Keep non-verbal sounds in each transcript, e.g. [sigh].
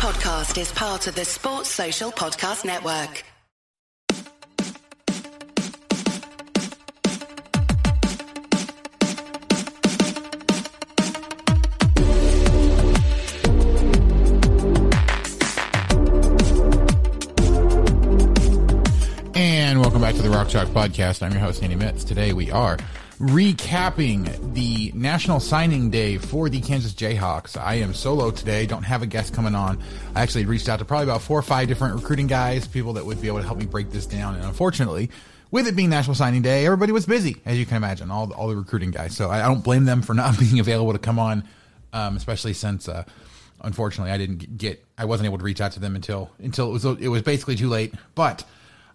podcast is part of the Sports Social Podcast Network. And welcome back to the Rock Chalk Podcast. I'm your host, Andy Mitts. Today we are recapping the National Signing Day for the Kansas Jayhawks. I am solo today, don't have a guest coming on. I actually reached out to probably about four or five different recruiting guys, people that would be able to help me break this down. And unfortunately, with it being National Signing Day, everybody was busy, as you can imagine, all, all the recruiting guys. So I, I don't blame them for not [laughs] being available to come on, um, especially since, uh, unfortunately I didn't get, I wasn't able to reach out to them until, until it was, it was basically too late. But,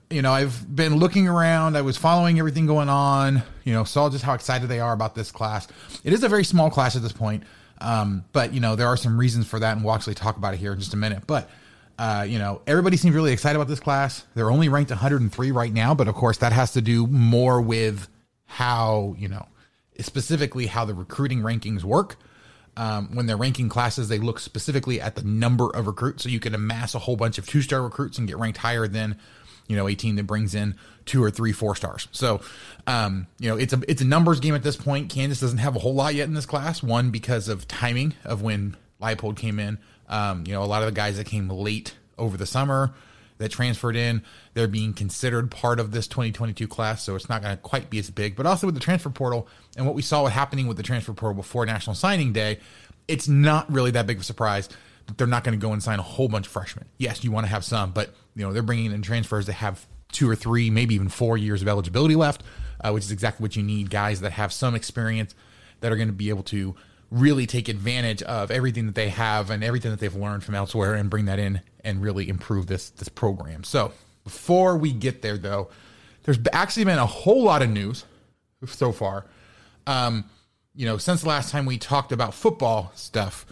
you know, I've been looking around. I was following everything going on. You know, saw just how excited they are about this class. It is a very small class at this point, um, but you know there are some reasons for that, and we'll actually talk about it here in just a minute. But uh, you know, everybody seems really excited about this class. They're only ranked 103 right now, but of course that has to do more with how you know specifically how the recruiting rankings work. Um, when they're ranking classes, they look specifically at the number of recruits. So you can amass a whole bunch of two star recruits and get ranked higher than you know, a team that brings in two or three four stars. So, um, you know, it's a it's a numbers game at this point. Kansas doesn't have a whole lot yet in this class. One because of timing of when Leipold came in. Um, you know, a lot of the guys that came late over the summer that transferred in, they're being considered part of this 2022 class, so it's not going to quite be as big. But also with the transfer portal and what we saw happening with the transfer portal before National Signing Day, it's not really that big of a surprise that they're not going to go and sign a whole bunch of freshmen. Yes, you want to have some, but you know they're bringing in transfers that have two or three, maybe even four years of eligibility left, uh, which is exactly what you need. Guys that have some experience that are going to be able to really take advantage of everything that they have and everything that they've learned from elsewhere and bring that in and really improve this this program. So before we get there, though, there's actually been a whole lot of news so far. Um, you know, since the last time we talked about football stuff,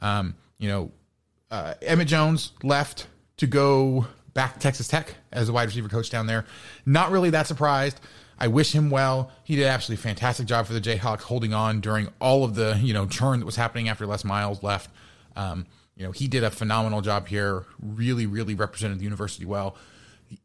um, you know, uh, Emmett Jones left to go back to Texas Tech as a wide receiver coach down there. Not really that surprised. I wish him well. He did absolutely fantastic job for the Jayhawks, holding on during all of the you know churn that was happening after Les Miles left. Um, you know, he did a phenomenal job here. Really, really represented the university well.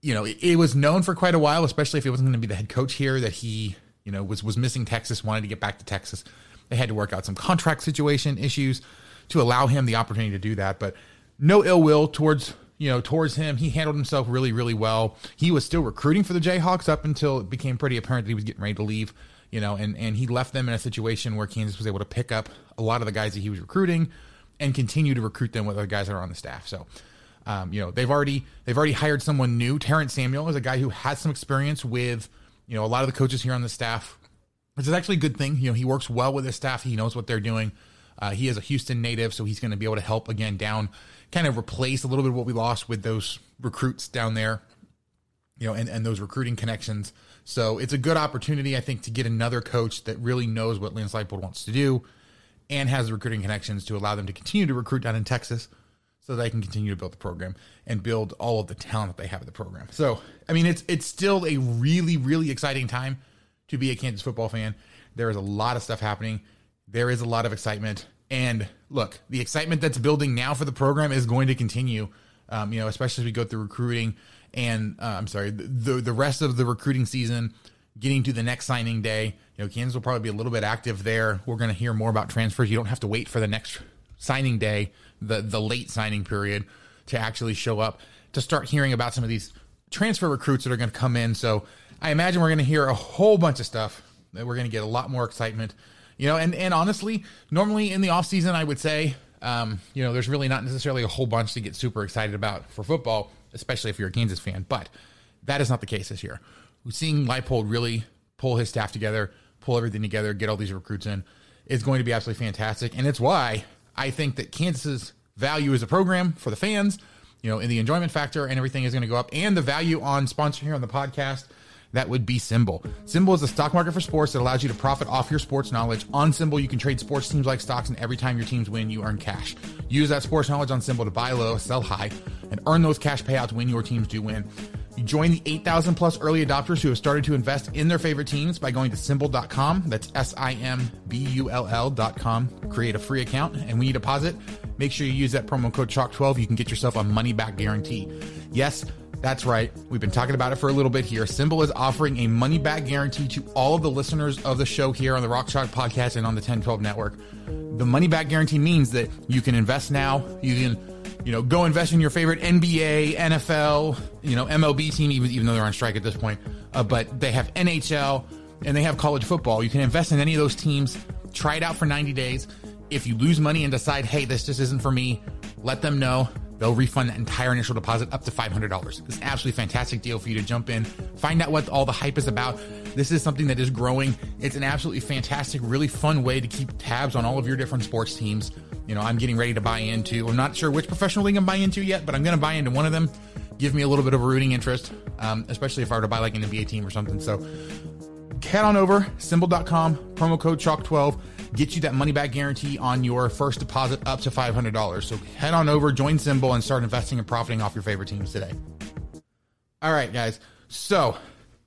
You know, it, it was known for quite a while, especially if he wasn't going to be the head coach here, that he you know was was missing Texas, wanted to get back to Texas. They had to work out some contract situation issues to allow him the opportunity to do that. But no ill will towards you know towards him. He handled himself really really well. He was still recruiting for the Jayhawks up until it became pretty apparent that he was getting ready to leave. You know, and and he left them in a situation where Kansas was able to pick up a lot of the guys that he was recruiting and continue to recruit them with other guys that are on the staff. So. Um, you know they've already they've already hired someone new. Terrance Samuel is a guy who has some experience with you know a lot of the coaches here on the staff, which is actually a good thing. You know he works well with his staff. He knows what they're doing. Uh, he is a Houston native, so he's going to be able to help again down, kind of replace a little bit of what we lost with those recruits down there, you know, and, and those recruiting connections. So it's a good opportunity, I think, to get another coach that really knows what Lance Leipold wants to do and has the recruiting connections to allow them to continue to recruit down in Texas so they can continue to build the program and build all of the talent that they have in the program. So, I mean, it's it's still a really, really exciting time to be a Kansas football fan. There is a lot of stuff happening. There is a lot of excitement. And look, the excitement that's building now for the program is going to continue. Um, you know, especially as we go through recruiting and uh, I'm sorry, the the rest of the recruiting season, getting to the next signing day. You know, Kansas will probably be a little bit active there. We're going to hear more about transfers. You don't have to wait for the next signing day, the the late signing period, to actually show up to start hearing about some of these transfer recruits that are going to come in. So I imagine we're going to hear a whole bunch of stuff. That we're going to get a lot more excitement you know, and, and honestly, normally in the offseason, I would say, um, you know, there's really not necessarily a whole bunch to get super excited about for football, especially if you're a Kansas fan. But that is not the case this year. We're seeing Leipold really pull his staff together, pull everything together, get all these recruits in is going to be absolutely fantastic. And it's why I think that Kansas's value as a program for the fans, you know, in the enjoyment factor and everything is going to go up. And the value on sponsor here on the podcast that would be SimBull. SimBull is a stock market for sports that allows you to profit off your sports knowledge. On SimBull, you can trade sports teams like stocks, and every time your teams win, you earn cash. Use that sports knowledge on SimBull to buy low, sell high, and earn those cash payouts when your teams do win. You join the 8,000 plus early adopters who have started to invest in their favorite teams by going to simbull.com. That's S I M B U L L.com. Create a free account. And when you deposit, make sure you use that promo code CHALK12. You can get yourself a money back guarantee. Yes, that's right. We've been talking about it for a little bit here. SimBull is offering a money back guarantee to all of the listeners of the show here on the Rock Chalk podcast and on the 1012 network. The money back guarantee means that you can invest now. You can you know, go invest in your favorite NBA, NFL, you know, MLB team, even, even though they're on strike at this point. Uh, but they have NHL and they have college football. You can invest in any of those teams, try it out for 90 days. If you lose money and decide, hey, this just isn't for me, let them know. They'll refund that entire initial deposit up to $500. It's an absolutely fantastic deal for you to jump in, find out what all the hype is about. This is something that is growing. It's an absolutely fantastic, really fun way to keep tabs on all of your different sports teams. You know, I'm getting ready to buy into. I'm not sure which professional league I'm buying into yet, but I'm going to buy into one of them. Give me a little bit of a rooting interest, um, especially if I were to buy like an NBA team or something. So head on over, simbull.com, promo code CHALK12, get you that money back guarantee on your first deposit up to $500. So head on over, join SimBull, and start investing and profiting off your favorite teams today. All right, guys. So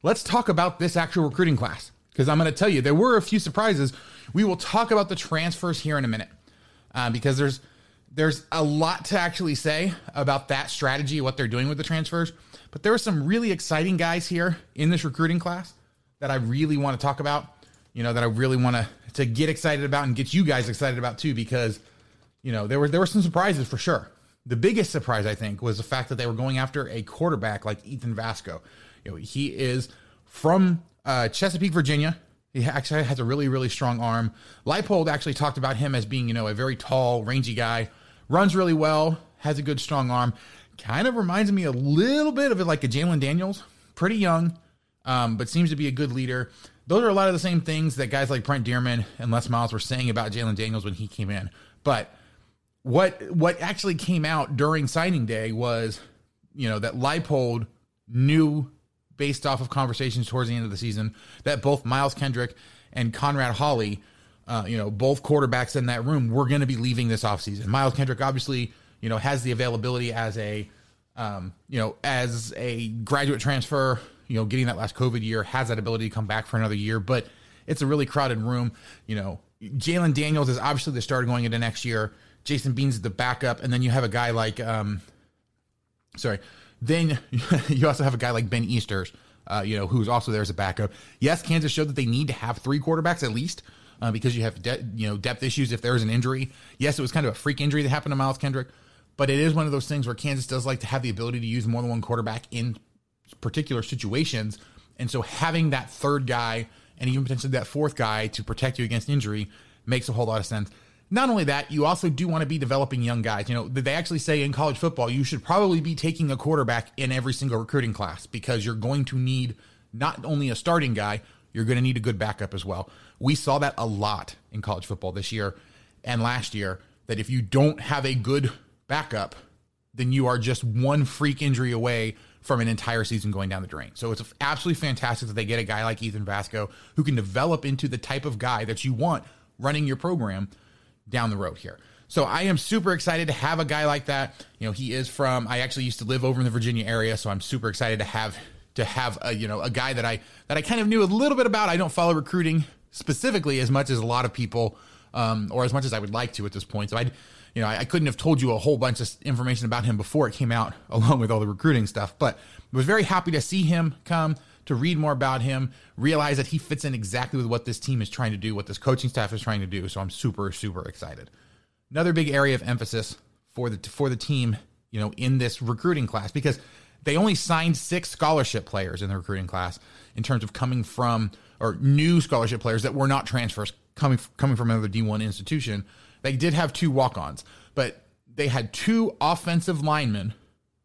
let's talk about this actual recruiting class because I'm going to tell you there were a few surprises. We will talk about the transfers here in a minute uh, because there's there's a lot to actually say about that strategy, what they're doing with the transfers. But there are some really exciting guys here in this recruiting class that I really want to talk about. You know that I really want to to get excited about and get you guys excited about too, because you know there were there were some surprises for sure. The biggest surprise I think was the fact that they were going after a quarterback like Ethan Vasko. You know he is from uh, Chesapeake, Virginia. He actually has a really, really strong arm. Leipold actually talked about him as being, you know, a very tall, rangy guy, runs really well, has a good, strong arm. Kind of reminds me a little bit of it like a Jalon Daniels, pretty young, um, but seems to be a good leader. Those are a lot of the same things that guys like Brent Dearmon and Les Miles were saying about Jalon Daniels when he came in. But what what actually came out during signing day was, you know, that Leipold knew based off of conversations towards the end of the season that both Miles Kendrick and Conrad Holly, uh, you know, both quarterbacks in that room were going to be leaving this offseason. Miles Kendrick obviously, you know, has the availability as a, um, you know, as a graduate transfer, you know, getting that last COVID year, has that ability to come back for another year, but it's a really crowded room. You know, Jalon Daniels is obviously the starter going into next year. Jason Bean's the backup, and then you have a guy like, um, sorry, then [laughs] you also have a guy like Ben Easters, uh, you know, who's also there as a backup. Yes, Kansas showed that they need to have three quarterbacks at least uh, because you have de- you know depth issues if there is an injury. Yes, it was kind of a freak injury that happened to Miles Kendrick, but it is one of those things where Kansas does like to have the ability to use more than one quarterback in particular situations, and so having that third guy and even potentially that fourth guy to protect you against injury makes a whole lot of sense. Not only that, you also do want to be developing young guys. You know, they actually say in college football, you should probably be taking a quarterback in every single recruiting class because you're going to need not only a starting guy, you're going to need a good backup as well. We saw that a lot in college football this year and last year that if you don't have a good backup, then you are just one freak injury away from an entire season going down the drain. So it's absolutely fantastic that they get a guy like Ethan Vasko who can develop into the type of guy that you want running your program down the road here. So I am super excited to have a guy like that. You know, he is from I actually used to live over in the Virginia area, so I'm super excited to have to have a you know a guy that I that I kind of knew a little bit about. I don't follow recruiting specifically as much as a lot of people um, or as much as I would like to at this point. So I you know, I, I, couldn't have told you a whole bunch of information about him before it came out, [laughs] along with all the recruiting stuff. But was very happy to see him come, to read more about him, realize that he fits in exactly with what this team is trying to do, what this coaching staff is trying to do. So I'm super, super excited. Another big area of emphasis for the for the team, you know, in this recruiting class because they only signed six scholarship players in the recruiting class in terms of coming from or new scholarship players that were not transfers coming coming from another D1 institution. They did have two walk-ons, but they had two offensive linemen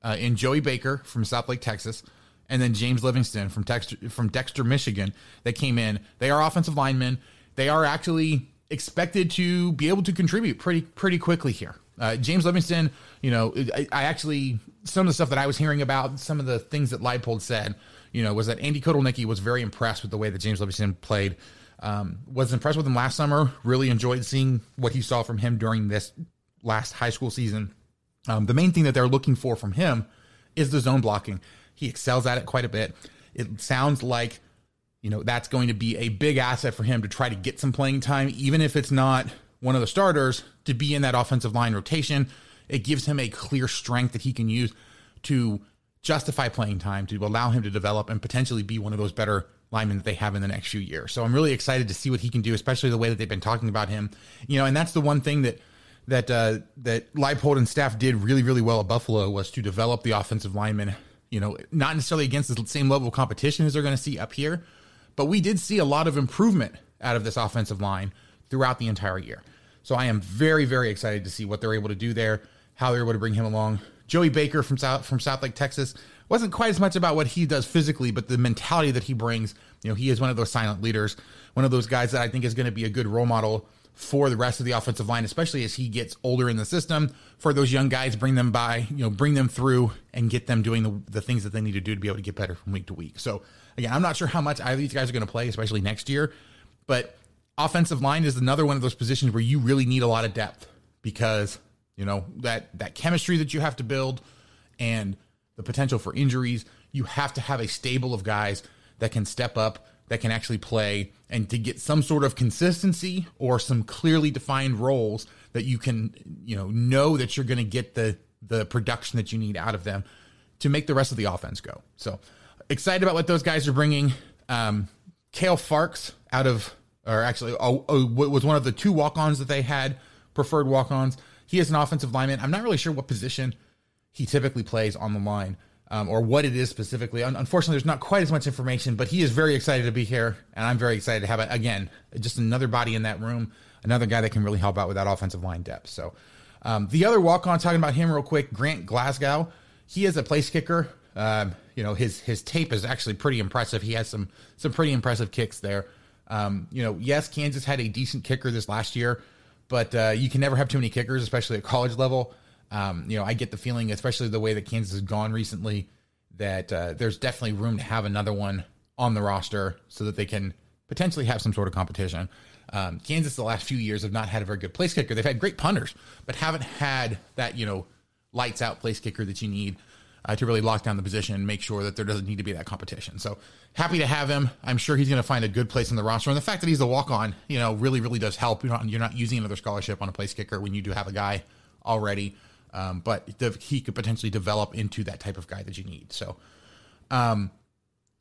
uh, in Joey Baker from Southlake, Texas, and then James Livingston from Dexter, from Dexter, Michigan, that came in. They are offensive linemen. They are actually expected to be able to contribute pretty pretty quickly here. Uh, James Livingston, you know, I, I, actually some of the stuff that I was hearing about, some of the things that Leipold said, you know, was that Andy Kotelnicki was very impressed with the way that James Livingston played. Um, was impressed with him last summer. Really enjoyed seeing what he saw from him during this last high school season. Um, the main thing that they're looking for from him is the zone blocking He excels at it quite a bit. It sounds like, you know, that's going to be a big asset for him to try to get some playing time, even if it's not one of the starters, to be in that offensive line rotation. It gives him a clear strength that he can use to justify playing time, to allow him to develop and potentially be one of those better linemen that they have in the next few years. So I'm really excited to see what he can do, especially the way that they've been talking about him. You know, and that's the one thing that that uh, that Leipold and staff did really, really well at Buffalo was to develop the offensive lineman. You know, not necessarily against the same level of competition as they're going to see up here, but we did see a lot of improvement out of this offensive line throughout the entire year. So I am very, very excited to see what they're able to do there, how they're able to bring him along. Joey Baker from South from Southlake, Texas, wasn't quite as much about what he does physically, but the mentality that he brings. You know, he is one of those silent leaders, one of those guys that I think is going to be a good role model for the rest of the offensive line, especially as he gets older in the system. For those young guys, bring them by, you know, bring them through and get them doing the, the things that they need to do to be able to get better from week to week. So again, I'm not sure how much either of these guys are going to play, especially next year, but offensive line is another one of those positions where you really need a lot of depth because you know that that chemistry that you have to build and the potential for injuries. You have to have a stable of guys that can step up that can actually play and to get some sort of consistency or some clearly defined roles that you can you know know that you're going to get the the production that you need out of them to make the rest of the offense go. So excited about what those guys are bringing. Um, Kael Farkes out of or actually oh, oh, was one of the two walk-ons that they had preferred walk-ons. He is an offensive lineman. I'm not really sure what position he typically plays on the line um, or what it is specifically. unfortunately, there's not quite as much information, but he is very excited to be here, and I'm very excited to have it again. Just another body in that room, another guy that can really help out with that offensive line depth. So, um, the other walk on, talking about him real quick, Grant Glasgow. He is a place kicker. Um, you know his his tape is actually pretty impressive. He has some some pretty impressive kicks there. Um, you know, yes, Kansas had a decent kicker this last year, but uh, you can never have too many kickers, especially at college level. Um, you know, I get the feeling, especially the way that Kansas has gone recently, that uh, there's definitely room to have another one on the roster so that they can potentially have some sort of competition. Um, Kansas, the last few years, have not had a very good place kicker. They've had great punters, but haven't had that, you know, lights out place kicker that you need uh, to really lock down the position and make sure that there doesn't need to be that competition. So happy to have him. I'm sure he's going to find a good place in the roster. And the fact that he's a walk on, you know, really, really does help. You're not, you're not using another scholarship on a place kicker when you do have a guy already. Um, but the, he could potentially develop into that type of guy that you need. So, um,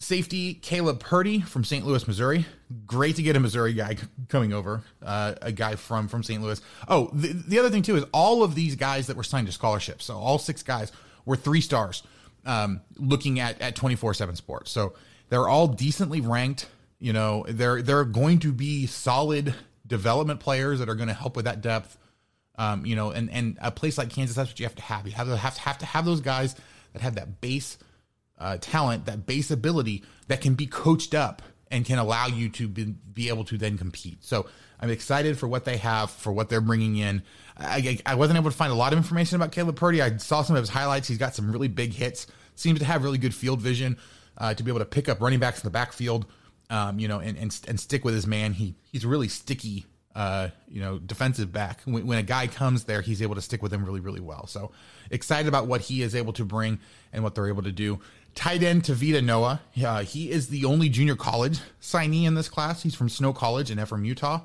safety Kaleb Purdy from St. Louis, Missouri. Great to get a Missouri guy coming over, uh, a guy from from St. Louis. Oh, the, the other thing too is all of these guys that were signed to scholarships. So all six guys were three stars. Um, looking at at twenty four seven Sports, so they're all decently ranked. You know, they're they're going to be solid development players that are going to help with that depth. Um, you know, and and a place like Kansas, that's what you have to have. You have to have, have to have those guys that have that base uh, talent, that base ability that can be coached up and can allow you to be, be able to then compete. So I'm excited for what they have, for what they're bringing in. I, I, wasn't able to find a lot of information about Kaleb Purdy. I saw some of his highlights. He's got some really big hits. Seems to have really good field vision uh, to be able to pick up running backs in the backfield. Um, you know, and, and and stick with his man. He he's really sticky uh, you know, defensive back. When, when, a guy comes there, he's able to stick with him really, really well. So excited about what he is able to bring and what they're able to do. Tight end Tevita Noa. Uh, he is the only junior college signee in this class. He's from Snow College in Ephraim, Utah.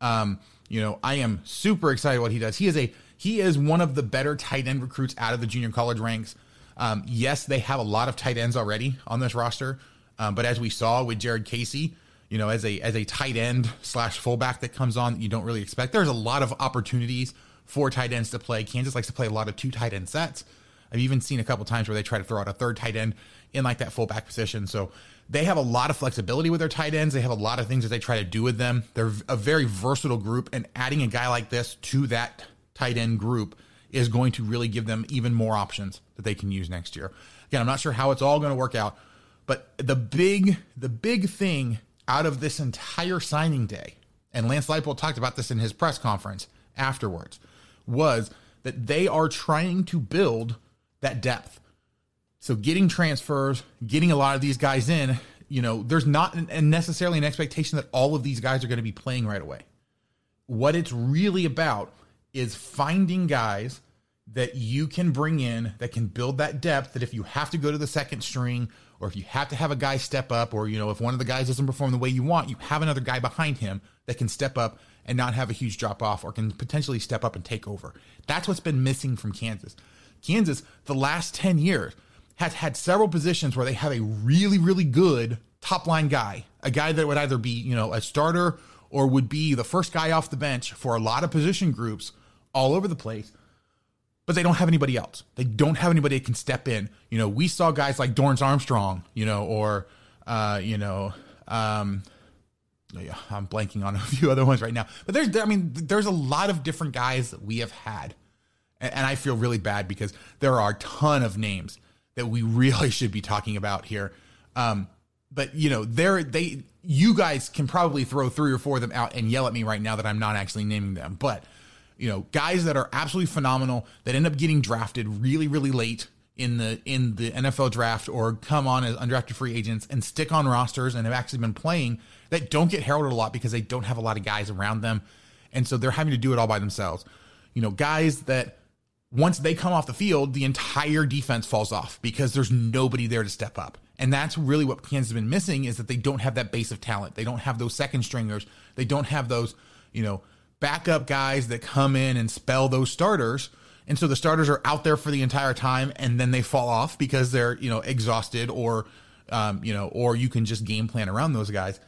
Um, you know, I am super excited what he does. He is a he is one of the better tight end recruits out of the junior college ranks. Um, yes, they have a lot of tight ends already on this roster, um, but as we saw with Jared Casey, you know, as a as a tight end slash fullback that comes on that you don't really expect. There's a lot of opportunities for tight ends to play. Kansas likes to play a lot of two tight end sets. I've even seen a couple times where they try to throw out a third tight end in like that fullback position. So they have a lot of flexibility with their tight ends. They have a lot of things that they try to do with them. They're a very versatile group, and adding a guy like this to that tight end group is going to really give them even more options that they can use next year. Again, I'm not sure how it's all going to work out, but the big the big thing out of this entire signing day, and Lance Leipold talked about this in his press conference afterwards, was that they are trying to build that depth. So getting transfers, getting a lot of these guys in, you know, there's not necessarily an expectation that all of these guys are going to be playing right away. What it's really about is finding guys that you can bring in that can build that depth that if you have to go to the second string or if you have to have a guy step up or you know if one of the guys doesn't perform the way you want you have another guy behind him that can step up and not have a huge drop off or can potentially step up and take over. That's what's been missing from kansas. Kansas the last 10 years has had several positions where they have a really really good top line guy a guy that would either be you know a starter or would be the first guy off the bench for a lot of position groups all over the place but they don't have anybody else. They don't have anybody that can step in. You know, we saw guys like Dorance Armstrong, you know, or uh, you know, um, I'm blanking on a [laughs] few other ones right now. But there's, I mean, there's a lot of different guys that we have had, and, and I feel really bad because there are a ton of names that we [laughs] really should be talking about here. Um, but you know, there they, you guys can probably throw three or four of them out and yell at me right now that I'm not actually naming them, but you know, guys that are absolutely phenomenal that end up getting drafted really, really late in the in the NFL draft or come on as undrafted free agents and stick on rosters and have actually been playing that don't get heralded a lot because they don't have a lot of guys around them. And so they're having to do it all by themselves. You know, guys that once they come off the field, the entire defense falls off because there's nobody there to step up. And that's really what Kansas has been missing is that they don't have that base of talent. They don't have those second stringers. They don't have those, you know, backup guys that come in and spell those starters. And so the starters are out there for the entire time and then they fall off because they're, you know, exhausted or, um, you know, or you can just game plan around those guys.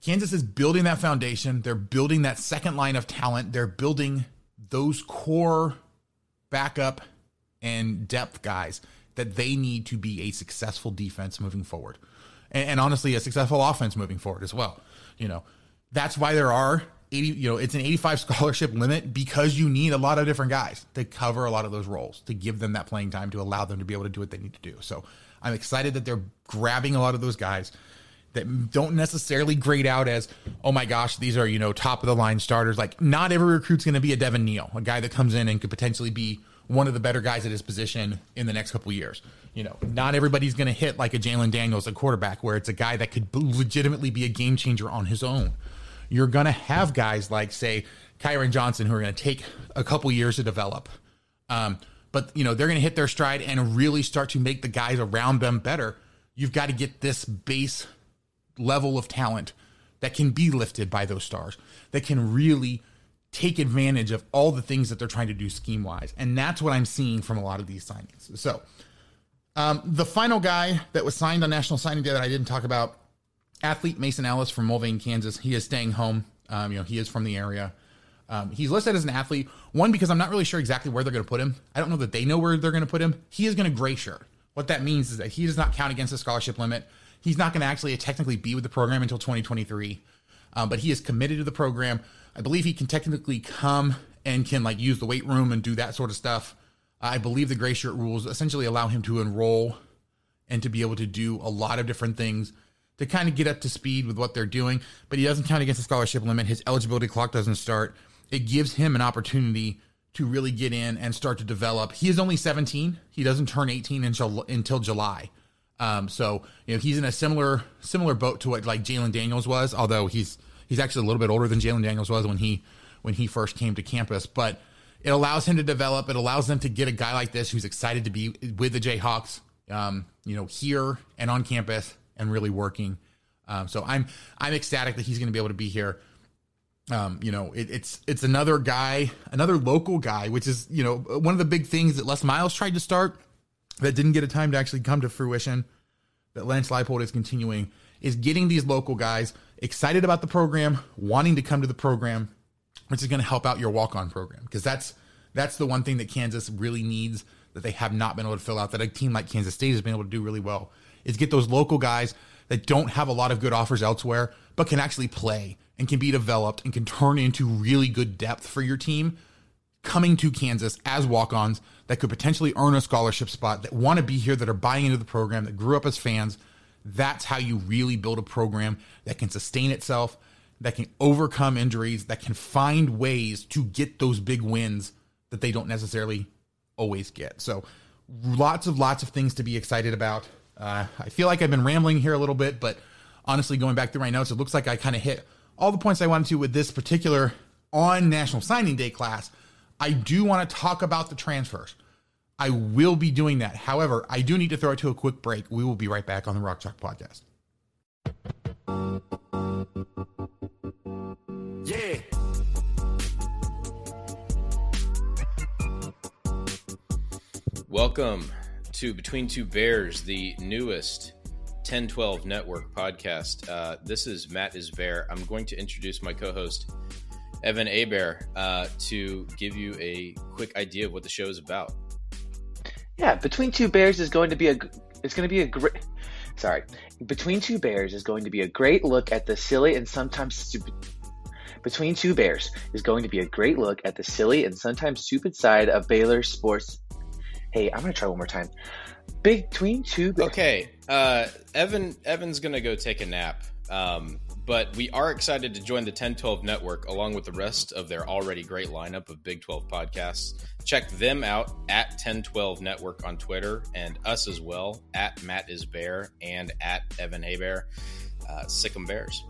Kansas is building that foundation. They're building that second line of talent. They're building those core backup and depth guys that they need to be a successful defense moving forward. And, and honestly, a successful offense moving forward as well. You know, that's why there are 80, you know, it's an 85 scholarship limit because you need a lot of different guys to cover a lot of those roles, to give them that playing time, to allow them to be able to do what they need to do. So I'm excited that they're grabbing a lot of those guys that don't necessarily grade out as, oh my gosh, these are, you know, top of the line starters. Like, not every recruit's going to be a Devin Neal, a guy that comes in and could potentially be one of the better guys at his position in the next couple years. You know, not everybody's going to hit like a Jalon Daniels, a quarterback, where it's a guy that could legitimately be a game changer on his own you're going to have guys like, say, Kyron Johnson, who are going to take a couple years to develop. Um, but you know they're going to hit their stride and really start to make the guys around them better. You've got to get this base level of talent that can be lifted by those stars, that can really take advantage of all the things that they're trying to do scheme wise. And that's what I'm seeing from a lot of these signings. So, um, the final guy that was signed on National Signing Day that I didn't talk about athlete Mason Ellis from Mulvane, Kansas. He is staying home. Um, you know, he is from the area. Um, he's listed as an athlete. One because I'm not really sure exactly where they're going to put him. I don't know that they know where they're going to put him. He is going to gray shirt. What that means is that he does not count against the scholarship limit. He's not going to actually technically be with the program until 2023, um, but he is committed to the program. I believe he can technically come and can like use the weight room and do that sort of stuff. I believe the gray shirt rules essentially allow him to enroll and to be able to do a lot of different things to kind of get up to speed with what they're doing, but he doesn't count against the scholarship limit. His eligibility clock doesn't start. It gives him an opportunity to really get in and start to develop. He is only 17. He doesn't turn 18 until until July. Um, so you know he's in a similar similar boat to what like Jalon Daniels was, although he's he's actually a little bit older than Jalon Daniels was when he when he first came to campus. But it allows him to develop. It allows them to get a guy like this who's excited to be with the Jayhawks, um, you know, here and on campus and really working. Um, so I'm I'm ecstatic that he's going to be able to be here. Um, you know, it, it's it's another guy, another local guy, which is you know one of the big things that Les Miles tried to start that didn't get a time to actually come to fruition. That Lance Leipold is continuing is getting these local guys excited about the program, wanting to come to the program, which is going to help out your walk on program because that's that's the one thing that Kansas really needs that they have not been able to fill out that a team like Kansas State has been able to do really well is get those local guys that don't have a lot of good offers elsewhere, but can actually play and can be developed and can turn into really good depth for your team coming to Kansas as walk ons that could potentially earn a scholarship spot, that want to be here, that are buying into the program, that grew up as fans. That's how you really build a program that can sustain itself, that can overcome injuries, that can find ways to get those big wins that they don't necessarily always get. So, lots of lots of things to be excited about. Uh, I feel like I've been rambling here a little bit, but honestly, going back through my notes, it looks like I kind of hit all the points I wanted to with this particular on National Signing Day class. I do want to talk about the transfers. I will be doing that. However, I do need to throw it to a quick break. We will be right back on the Rock Chalk podcast. Yeah. Welcome to Between Two Bears, the newest 1012 Network podcast. Uh, this is Matt is Bear. I'm going to introduce my co host, Evan Abear, uh, to give you a quick idea of what the show is about. Yeah, Between Two Bears is going to be a it's going to be a great sorry. Between Two Bears is going to be a great look at the silly and sometimes stupid Between Two Bears is going to be a great look at the silly and sometimes stupid side of Baylor sports. Hey, I'm to try one more time. Between Two. Okay, uh, Evan Evan's gonna go take a nap. Um, but we are excited to join the 1012 network along with the rest of their already great lineup of Big 12 podcasts. Check them out at 1012 Network on Twitter and us as well at Matt is Bear and at Evan Abear. Uh, Sick 'em Bears.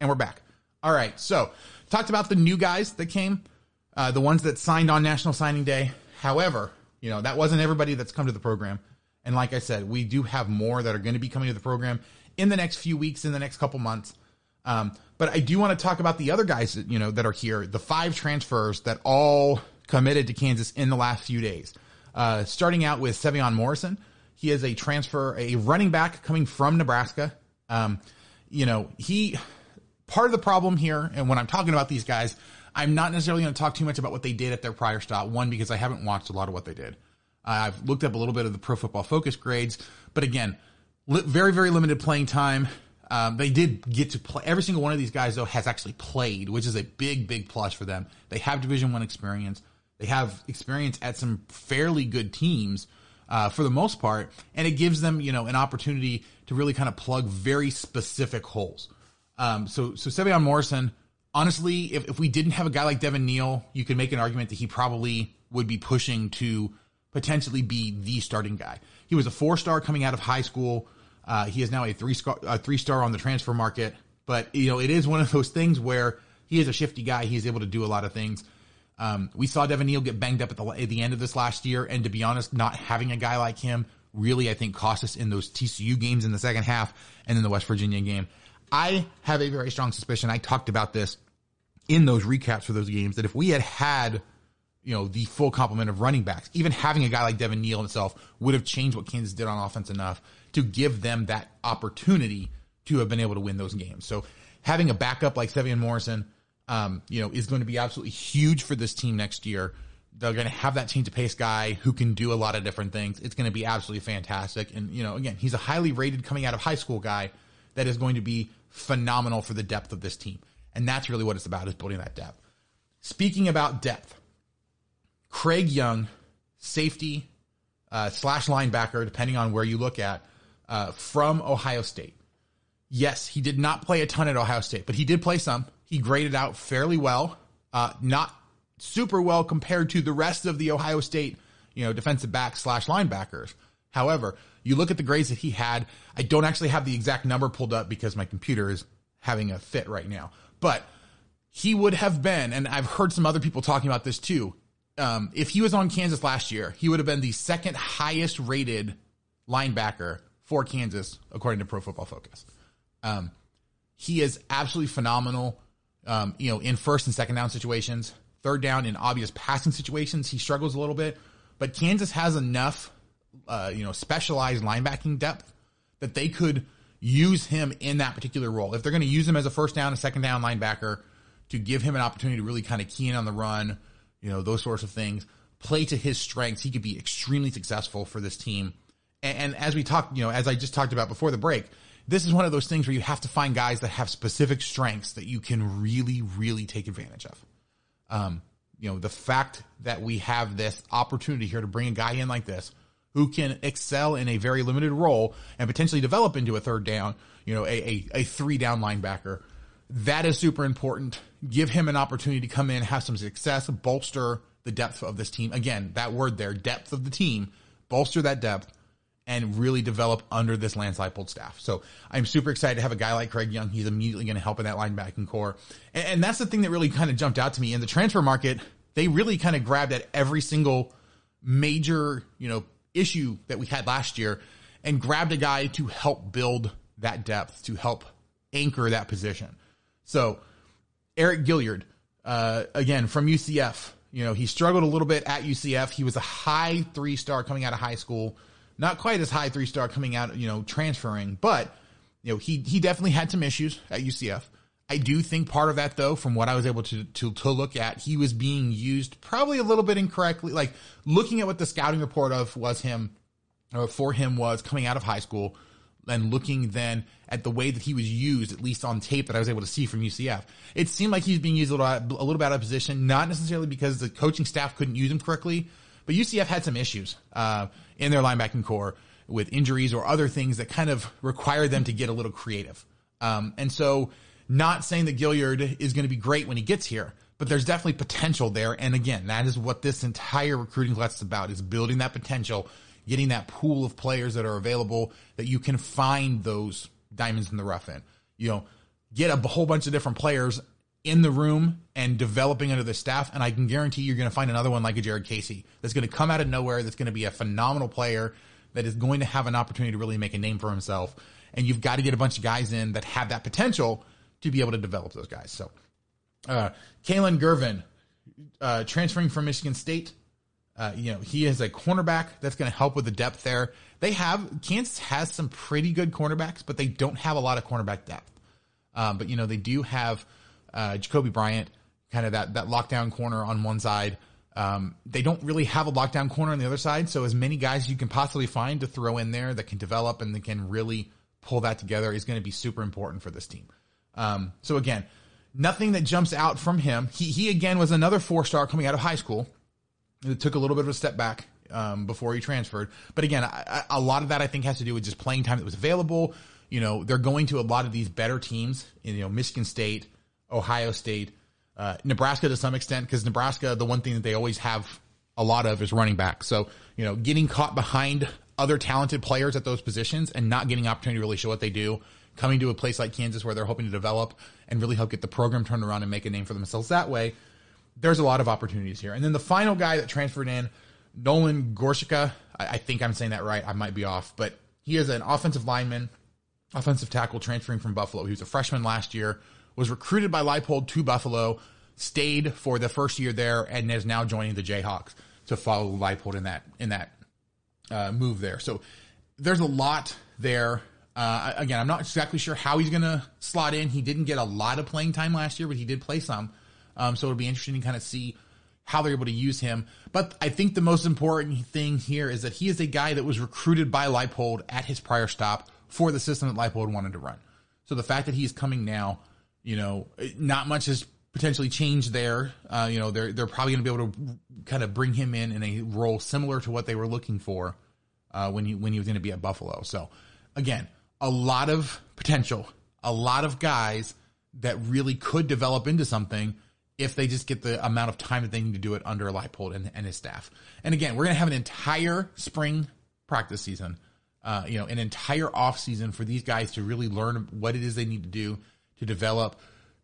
And we're back. All right. So, talked about the new guys that came, uh, the ones that signed on National Signing Day. However, you know, that wasn't everybody that's come to the program. And like I said, we do have more that are going to be coming to the program in the next few weeks, in the next couple months. Um, but I do want to talk about the other guys that, you know, that are here, the five transfers that all committed to Kansas in the last few days. Uh, starting out with Sevion Morrison. He is a transfer, a running back coming from Nebraska. Um, you know, he, part of the problem here, and when I'm talking about these guys, I'm not necessarily going to talk too much about what they did at their prior stop. One, because I haven't watched a lot of what they did. I've looked up a little bit of the Pro Football Focus grades, but again, li- very very limited playing time. Um, they did get to play. Every single one of these guys though has actually played, which is a big big plus for them. They have Division One experience. They have experience at some fairly good teams. Uh, for the most part, and it gives them, you know, an opportunity to really kind of plug very specific holes. Um, so, so Sevion Morrison, honestly, if, if we didn't have a guy like Devin Neal, you could make an argument that he probably would be pushing to potentially be the starting guy. He was a four star coming out of high school. Uh, he is now a three star, a three star on the transfer market. But you know, it is one of those things where he is a shifty guy. He is able to do a lot of things. Um, we saw Devin Neal get banged up at the at the end of this last year, and to be honest, not having a guy like him really, I think, cost us in those TCU games in the second half and in the West Virginia game. I have a very strong suspicion. I talked about this in those recaps for those games that if we had had, you know, the full complement of running backs, even having a guy like Devin Neal himself would have changed what Kansas did on offense enough to give them that opportunity to have been able to win those games. So having a backup like Sevion Morrison, um, you know, is going to be absolutely huge for this team next year. They're going to have that change of pace guy who can do a lot of different things. It's going to be absolutely fantastic. And, you know, again, he's a highly rated coming out of high school guy that is going to be phenomenal for the depth of this team. And that's really what it's about is building that depth. Speaking about depth, Craig Young, safety uh, slash linebacker, depending on where you look at, uh, from Ohio State. Yes, he did not play a ton at Ohio State, but he did play some. He graded out fairly well, uh, not super well compared to the rest of the Ohio State, you know, defensive back slash linebackers. However, you look at the grades that he had. I don't actually have the exact number pulled up because my computer is having a fit right now. But he would have been, and I've heard some other people talking about this too. Um, if he was on Kansas last year, he would have been the second highest rated linebacker for Kansas, according to Pro Football Focus. Um, he is absolutely phenomenal. Um, you know, in first and second down situations, third down in obvious passing situations, he struggles a little bit. But Kansas has enough, uh, you know, specialized linebacking depth that they could use him in that particular role. If they're going to use him as a first down and second down linebacker to give him an opportunity to really kind of key in on the run, you know, those sorts of things, play to his strengths, he could be extremely successful for this team. And, and as we talked, you know, as I just talked about before the break, this is one of those things where you have to find guys that have specific strengths that you can really, really take advantage of. Um, you know, the fact that we have this opportunity here to bring a guy in like this who can excel in a very limited role and potentially develop into a third down, you know, a, a, a three down linebacker. That is super important. Give him an opportunity to come in, have some success, bolster the depth of this team. Again, that word there, depth of the team, bolster that depth and really develop under this Lance Leipold staff. So I'm super excited to have a guy like Craig Young. He's immediately going to help in that linebacking core. And, and that's the thing that really kind of jumped out to me in the transfer market. They really kind of grabbed at every single major, you know, issue that we had last year and grabbed a guy to help build that depth, to help anchor that position. So Eriq Gilyard, uh, again, from UCF, you know, he struggled a little bit at UCF. He was a high three star coming out of high school not quite as high three star coming out, you know, transferring, but you know, he he definitely had some issues at UCF. I do think part of that though, from what I was able to to to look at, he was being used probably a little bit incorrectly. Like looking at what the scouting report of was him or for him was coming out of high school and looking then at the way that he was used, at least on tape that I was able to see from UCF, it seemed like he's being used a little, a little bit out of position, not necessarily because the coaching staff couldn't use him correctly, but UCF had some issues uh, in their linebacking core with injuries or other things that kind of required them to get a little creative. Um, and so, not saying that Gilyard is going to be great when he gets here, but there's definitely potential there. And again, that is what this entire recruiting class is about: is building that potential, getting that pool of players that are available that you can find those diamonds in the rough in. You know, get a whole bunch of different players in the room and developing under the staff. And I can guarantee you're going to find another one like a Jared Casey that's going to come out of nowhere. That's going to be a phenomenal player that is going to have an opportunity to really make a name for himself. And you've got to get a bunch of guys in that have that potential to be able to develop those guys. So, uh, Kalon Gervin, uh, transferring from Michigan State. Uh, you know, he is a cornerback that's going to help with the depth there. They have, Kansas has some pretty good cornerbacks, but they don't have a lot of cornerback depth. Um, but, you know, they do have, uh, Jacoby Bryant, kind of that that lockdown corner on one side. Um, they don't really have a lockdown corner on the other side, so as many guys you can possibly find to throw in there that can develop and that can really pull that together is going to be super important for this team. Um, so again, nothing that jumps out from him. He he again was another four star coming out of high school. It took a little bit of a step back um, before he transferred, but again, I, a lot of that I think has to do with just playing time that was available. You know, they're going to a lot of these better teams. You know, Michigan State, Ohio State, uh, Nebraska to some extent, because Nebraska, the one thing that they always have a lot of is running back. So, you know, getting caught behind other talented players at those positions and not getting opportunity to really show what they do, coming to a place like Kansas where they're hoping to develop and really help get the program turned around and make a name for themselves that way. There's a lot of opportunities here. And then the final guy that transferred in, Nolan Gorczyca, I, I think I'm saying that right. I might be off, but he is an offensive lineman, offensive tackle transferring from Buffalo. He was a freshman last year was recruited by Leipold to Buffalo, stayed for the first year there, and is now joining the Jayhawks to follow Leipold in that in that uh, move there. So there's a lot there. Uh, again, I'm not exactly sure how he's going to slot in. He didn't get a lot of playing time last year, but he did play some. Um, so it'll be interesting to kind of see how they're able to use him. But I think the most important thing here is that he is a guy that was recruited by Leipold at his prior stop for the system that Leipold wanted to run. So the fact that he's coming now you know, not much has potentially changed there. Uh, you know, they're they're probably going to be able to kind of bring him in in a role similar to what they were looking for uh, when he when he was going to be at Buffalo. So again, a lot of potential, a lot of guys that really could develop into something if they just get the amount of time that they need to do it under Leipold and, and his staff. And again, we're going to have an entire spring practice season, uh, you know, an entire off season for these guys to really learn what it is they need to do to develop,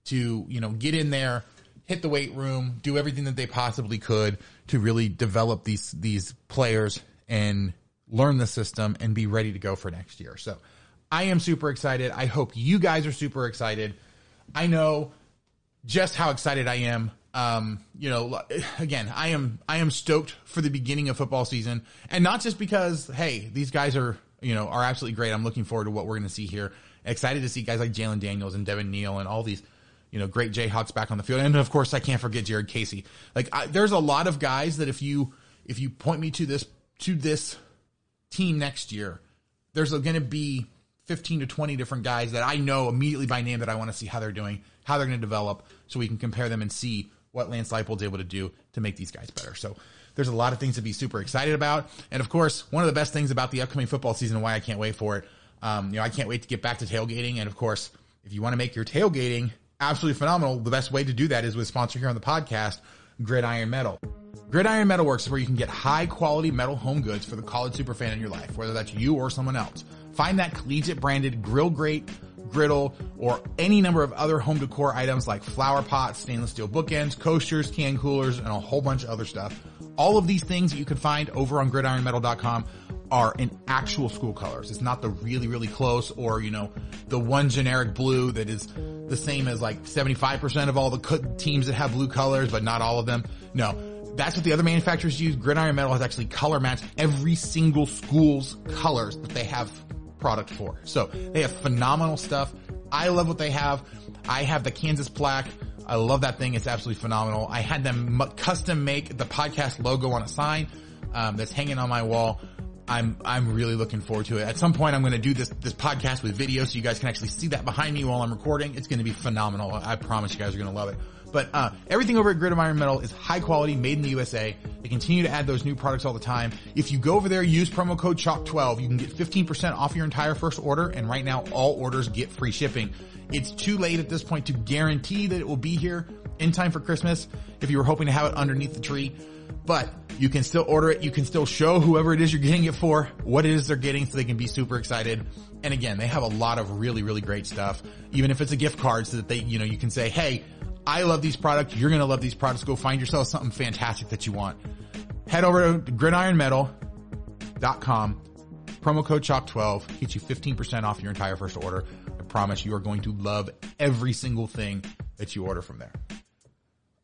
to, you know, get in there, hit the weight room, do everything that they possibly could to really develop these, these players and learn the system and be ready to go for next year. So I am super excited. I hope you guys are super excited. I know just how excited I am. Um, you know, again, I am I am stoked for the beginning of football season, and not just because hey, these guys are you know are absolutely great. I'm looking forward to what we're going to see here. Excited to see guys like Jalon Daniels and Devin Neal and all these, you know, great Jayhawks back on the field. And of course, I can't forget Jared Casey. Like, I, there's a lot of guys that if you if you point me to this to this team next year, there's going to be 15 to 20 different guys that I know immediately by name that I want to see how they're doing, how they're going to develop, so we can compare them and see what Lance Leipold's able to do to make these guys better. So there's a lot of things to be super excited about. And of course, one of the best things about the upcoming football season and why I can't wait for it um, you know, I can't wait to get back to tailgating. And of course, if you want to make your tailgating absolutely phenomenal, the best way to do that is with sponsor here on the podcast, Gridiron Metal. Gridiron Metalworks is where you can get high quality metal home goods for the college superfan in your life, whether that's you or someone else. Find that collegiate branded grill grate, griddle, or any number of other home decor items like flower pots, stainless steel bookends, coasters, can coolers, and a whole bunch of other stuff. All of these things that you can find over on gridironmetal.com are in actual school colors. It's not the really, really close or, you know, the one generic blue that is the same as like 75% of all the teams that have blue colors, but not all of them. No, that's what the other manufacturers use. Gridiron Metal has actually color matched every single school's colors that they have product for. So they have phenomenal stuff. I love what they have. I have the Kansas plaque. I love that thing. It's absolutely phenomenal. I had them custom make the podcast logo on a sign um, that's hanging on my wall. I'm I'm really looking forward to it. At some point, I'm going to do this this podcast with video, so you guys can actually see that behind me while I'm recording. It's going to be phenomenal. I promise you guys are going to love it. But uh, everything over at Gridiron Metal is high quality, made in the USA. They continue to add those new products all the time. If you go over there, use promo code CHALK12, you can get 15% off your entire first order. And right now, all orders get free shipping. It's too late at this point to guarantee that it will be here in time for Christmas. If you were hoping to have it underneath the tree, but you can still order it. You can still show whoever it is you're getting it for what it is they're getting so they can be super excited. And again, they have a lot of really, really great stuff. Even if it's a gift card so that they, you know, you can say, Hey, I love these products. You're going to love these products. Go find yourself something fantastic that you want. Head over to gridironmetal.com. Promo code CHALK12 gets you 15% off your entire first order. I promise you are going to love every single thing that you order from there.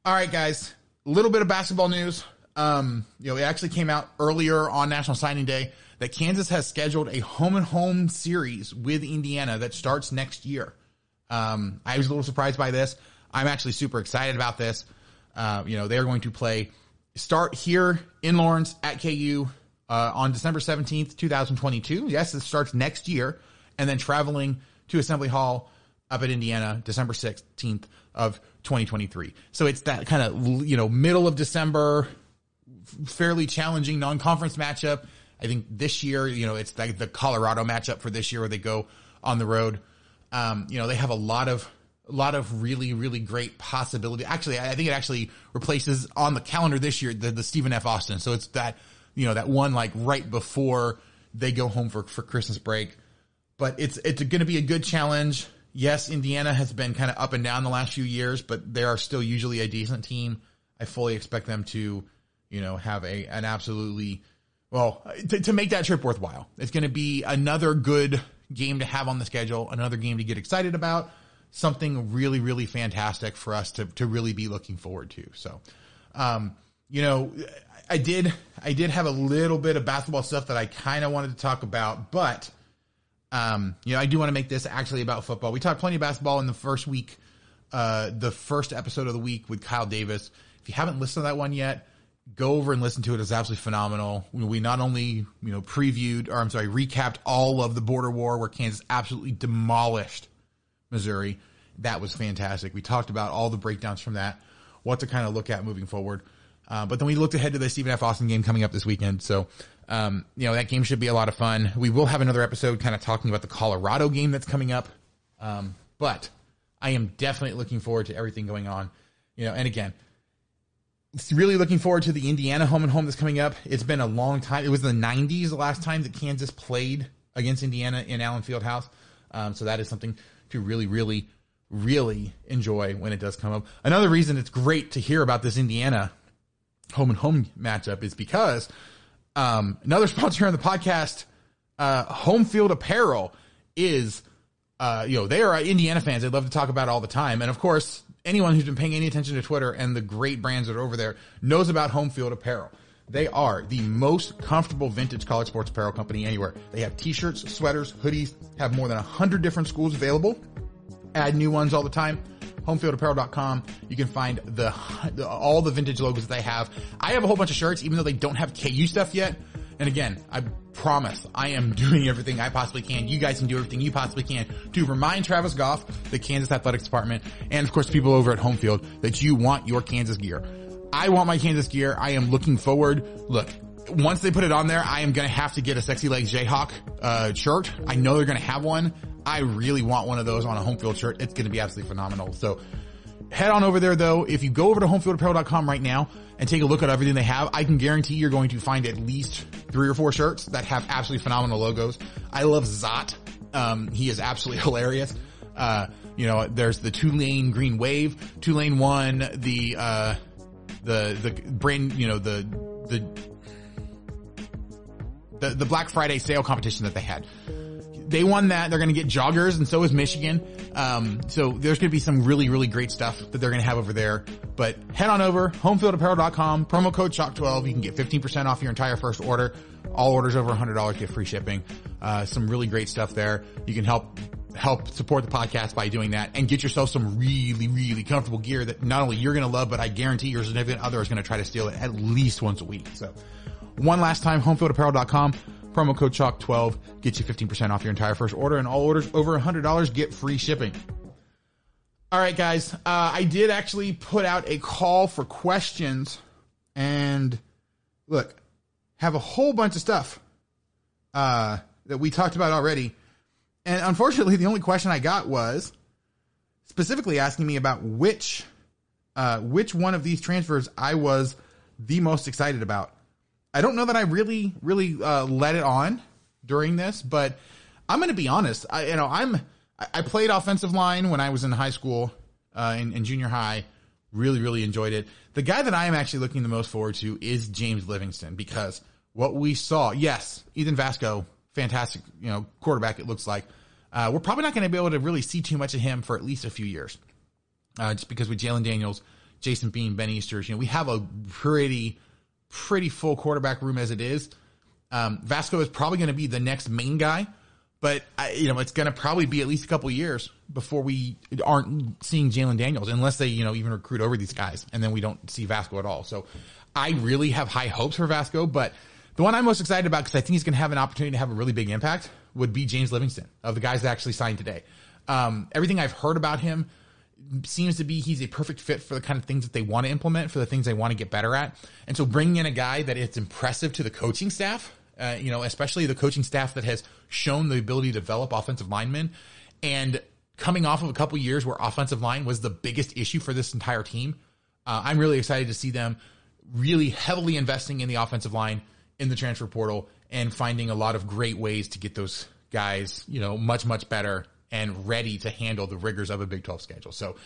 All right, guys. A little bit of basketball news. Um, you know, it actually came out earlier on National Signing Day that Kansas has scheduled a home and home series with Indiana that starts next year. Um, I was a little surprised by this. I'm actually super excited about this. Uh, you know, they're going to play start here in Lawrence at KU uh, on December 17th, 2022. Yes, it starts next year, and then traveling to Assembly Hall up at Indiana December 16th of 2023. So it's that kind of you know middle of December, fairly challenging non-conference matchup. I think this year, you know, it's like the Colorado matchup for this year where they go on the road. Um, you know, they have a lot of a lot of really, really great possibility. Actually, I think it actually replaces on the calendar this year the, the Stephen F. Austin. So it's that, you know, that one like right before they go home for, for Christmas break. But it's, it's going to be a good challenge. Yes, Indiana has been kind of up and down the last few years, but they are still usually a decent team. I fully expect them to, you know, have a, an absolutely, well, to, to make that trip worthwhile. It's going to be another good game to have on the schedule, another game to get excited about something really, really fantastic for us to, to really be looking forward to. So, um, you know, I did, I did have a little bit of basketball stuff that I kind of wanted to talk about, but, um, you know, I do want to make this actually about football. We talked plenty of basketball in the first week, uh, the first episode of the week with Kyle Davis. If you haven't listened to that one yet, go over and listen to it. It's absolutely phenomenal. We not only, you know, previewed, or I'm sorry, recapped all of the border war where Kansas absolutely demolished Missouri. That was fantastic. We talked about all the breakdowns from that, what to kind of look at moving forward. Uh, but then we looked ahead to the Stephen F. Austin game coming up this weekend. So, um, you know, that game should be a lot of fun. We will have another episode kind of talking about the Colorado game that's coming up. Um, but I am definitely looking forward to everything going on. You know, and again, really looking forward to the Indiana home and home that's coming up. It's been a long time. It was the 90s the last time that Kansas played against Indiana in Allen Fieldhouse. Um, so that is something to really, really, really enjoy when it does come up. Another reason it's great to hear about this Indiana home and home matchup is because um, another [laughs] sponsor on the podcast, uh, Home Field Apparel, is uh, you know they are Indiana fans. They love to talk about all the time, and of course, anyone who's been paying any attention to Twitter and the great brands that are over there knows about Home Field Apparel. They are the most comfortable vintage college sports apparel company anywhere. They have t-shirts, sweaters, hoodies, have more than a 100 different schools available. Add new ones all the time. Homefieldapparel.com. You can find the, the, all the vintage logos that they have. I have a whole bunch of shirts, even though they don't have KU stuff yet. And again, I promise I am [laughs] doing everything I possibly can. You guys can do everything you possibly can to remind Travis Goff, the Kansas Athletics Department, and of course people over at Homefield that you want your Kansas gear. I want my Kansas gear. I am looking forward. Look, once they put it on there, I am going to have to get a Sexy Legs Jayhawk uh, shirt. I know they're going to have one. I really want one of those on a home field shirt. It's going to be absolutely phenomenal. So head on over there though. If you go over to homefieldapparel.com right now and take a look at everything they have, I can guarantee you're going to find at least three or four shirts that have absolutely phenomenal logos. I love Zot. Um, he is absolutely [laughs] hilarious. Uh, you know, there's the Tulane Green Wave, Tulane one, the, uh, the, the brand, you know, the, the, the, the Black Friday sale competition that they had. They won that. They're going to get joggers and so is Michigan. Um, so there's going to be some really, really great stuff that they're going to have over there. But head on over, homefieldapparel.com, promo code CHALK12. You can get 15% off your entire first order. All orders over $100 get free shipping. Uh, some really great stuff there. You can help help support the podcast by doing that and get yourself some really, really comfortable gear that not only you're going to love, but I guarantee your significant other is going to try to steal it at least once a week. So one last time, homefieldapparel.com, promo code CHALK12 gets you 15% off your entire first order and all orders over $100 get free shipping. All right, guys. Uh, I did actually put out a call for questions and look, have a whole bunch of stuff, uh, that we talked about already. And unfortunately, [laughs] the only question I got was specifically asking me about which, uh, which one of these transfers I was the most excited about. I don't know that I really, really uh, let it on during this, but I'm going to be honest. I, you know, I'm I played offensive line when I was in high school, uh, in, in junior high. Really, really enjoyed it. The guy that I am actually looking the most forward to is James Livingston because what we saw, yes, Ethan Vasko, fantastic, you know, quarterback. It looks like uh, we're probably not going to be able to really see too much of him for at least a few years, uh, just because with Jalon Daniels, Jason Bean, Ben Easters, you know, we have a pretty pretty full quarterback room as it is. Um, Vasko is probably going to be the next main guy, but I, you know it's going to probably be at least a couple years before we aren't seeing Jalon Daniels, unless they you know even recruit over these guys, and then we don't see Vasko at all. So I really have high hopes for Vasko, but the one I'm most excited about because I think he's going to have an opportunity to have a really big impact would be James Livingston of the guys that actually signed today. Um, everything I've heard about him seems to be he's a perfect fit for the kind of things that they want to implement, for the things they want to get better at. And so bringing in a guy that is impressive to the coaching staff, uh, you know, especially the coaching staff that has shown the ability to develop offensive linemen and coming off of a couple years where offensive line was the biggest issue for this entire team. Uh, I'm really excited to see them really heavily investing in the offensive line in the transfer portal and finding a lot of great ways to get those guys, you know, much, much better and ready to handle the rigors of a Big 12 schedule. So,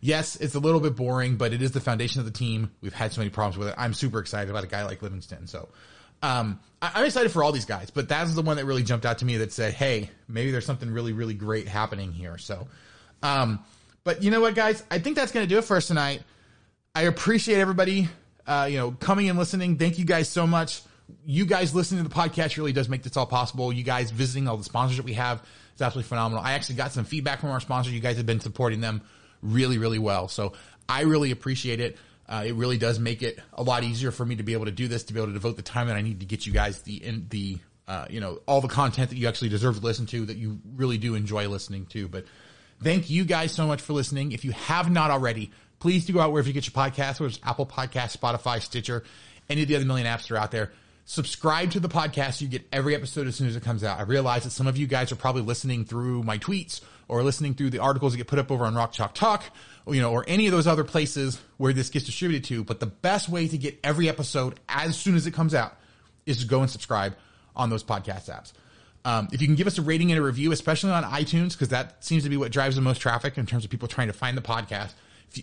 yes, it's a little bit boring, but it is the foundation of the team. We've had so many problems with it. I'm super excited about a guy like Livingston. So, um, I, am excited for all these guys, but that's the one that really jumped out to me that said, hey, maybe there's something really, really great happening here. So, um, but you know what, guys? I think that's going to do it for us tonight. I appreciate everybody, uh, you know, coming and listening. Thank you guys so much. You guys listening to the podcast really does make this all possible. You guys visiting all the sponsors that we have it's absolutely phenomenal. I actually got some feedback from our sponsors. You guys have been supporting them really, really well. So I really appreciate it. Uh, it really does make it a lot easier for me to be able to do this, to be able to devote the time that I need to get you guys the in the uh, you know all the content that you actually deserve to listen to, that you really do enjoy listening to. But thank you guys so much for listening. If you have not already, please do go out wherever you get your podcasts, whether it's Apple Podcast, Spotify, Stitcher, any of the other million apps that are out there subscribe to the podcast. You get every episode as soon as it comes out. I realize that some of you guys are probably listening through my tweets or listening through the articles that get put up over on Rock Chalk Talk, or, you know, or any of those other places where this gets distributed to. But the best way to get every episode as soon as it comes out is to go and subscribe on those podcast apps. Um, if you can give us a rating and a review, especially on iTunes, because that seems to be what drives the most traffic in terms of people trying to find the podcast.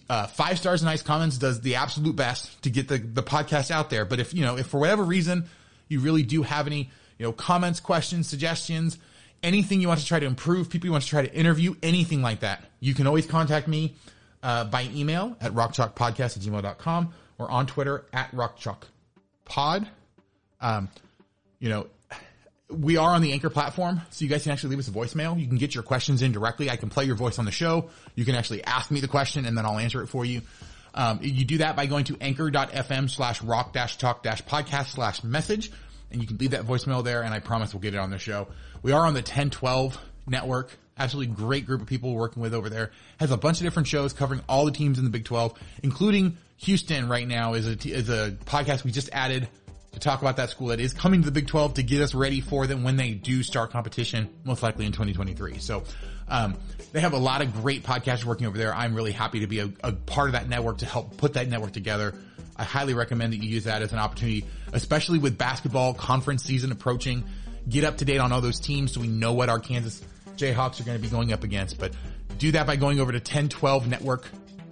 Uh, five stars and nice comments does the absolute best to get the, the podcast out there. But if, you know, if for whatever reason you really do have any, you know, comments, questions, suggestions, anything you want to try to improve, people you want to try to interview, anything like that, you can always contact me uh, by email at rockchalkpodcast at gmail.com or on Twitter at rockchalkpod. Um, you know, we are on the Anchor platform, so you guys can actually leave us a voicemail. You can get your questions in directly. I can play your voice on the show. You can actually ask me the question and then I'll answer it for you. Um, you do that by going to anchor.fm slash rock dash talk dash podcast slash message. And you can leave that voicemail there and I promise we'll get it on the show. We are on the 1012 network. Absolutely great group of people working with over there. Has a bunch of different shows covering all the teams in the Big 12, including Houston right now is a, is a podcast we just added to talk about that school that is coming to the Big 12 to get us ready for them when they do start competition, most likely in 2023. So, um, they have a lot of great podcasts working over there. I'm really happy to be a, a part of that network to help put that network together. I highly recommend that you use that as an opportunity, especially with basketball conference season approaching. Get up to date on all those teams so we know what our Kansas Jayhawks are going to be going up against. But do that by going over to 1012 Network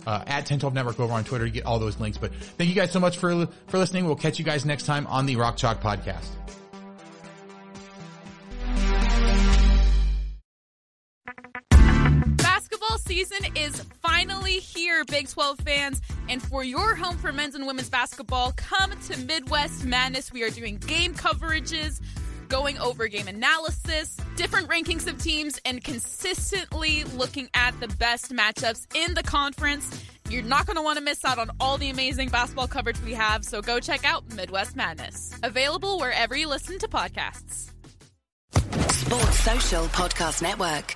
uh, at 1012 Network over on Twitter to get all those links. But thank you guys so much for for listening. We'll catch you guys next time on the Rock Chalk Podcast. Basketball season is finally here, Big 12 fans. And for your home for men's and women's basketball, come to Midwest Madness. We are doing game coverages, going over game analysis, different rankings of teams, and consistently looking at the best matchups in the conference. You're not going to want to miss out on all the amazing basketball coverage we have, so go check out Midwest Madness. Available wherever you listen to podcasts. Sports Social Podcast Network.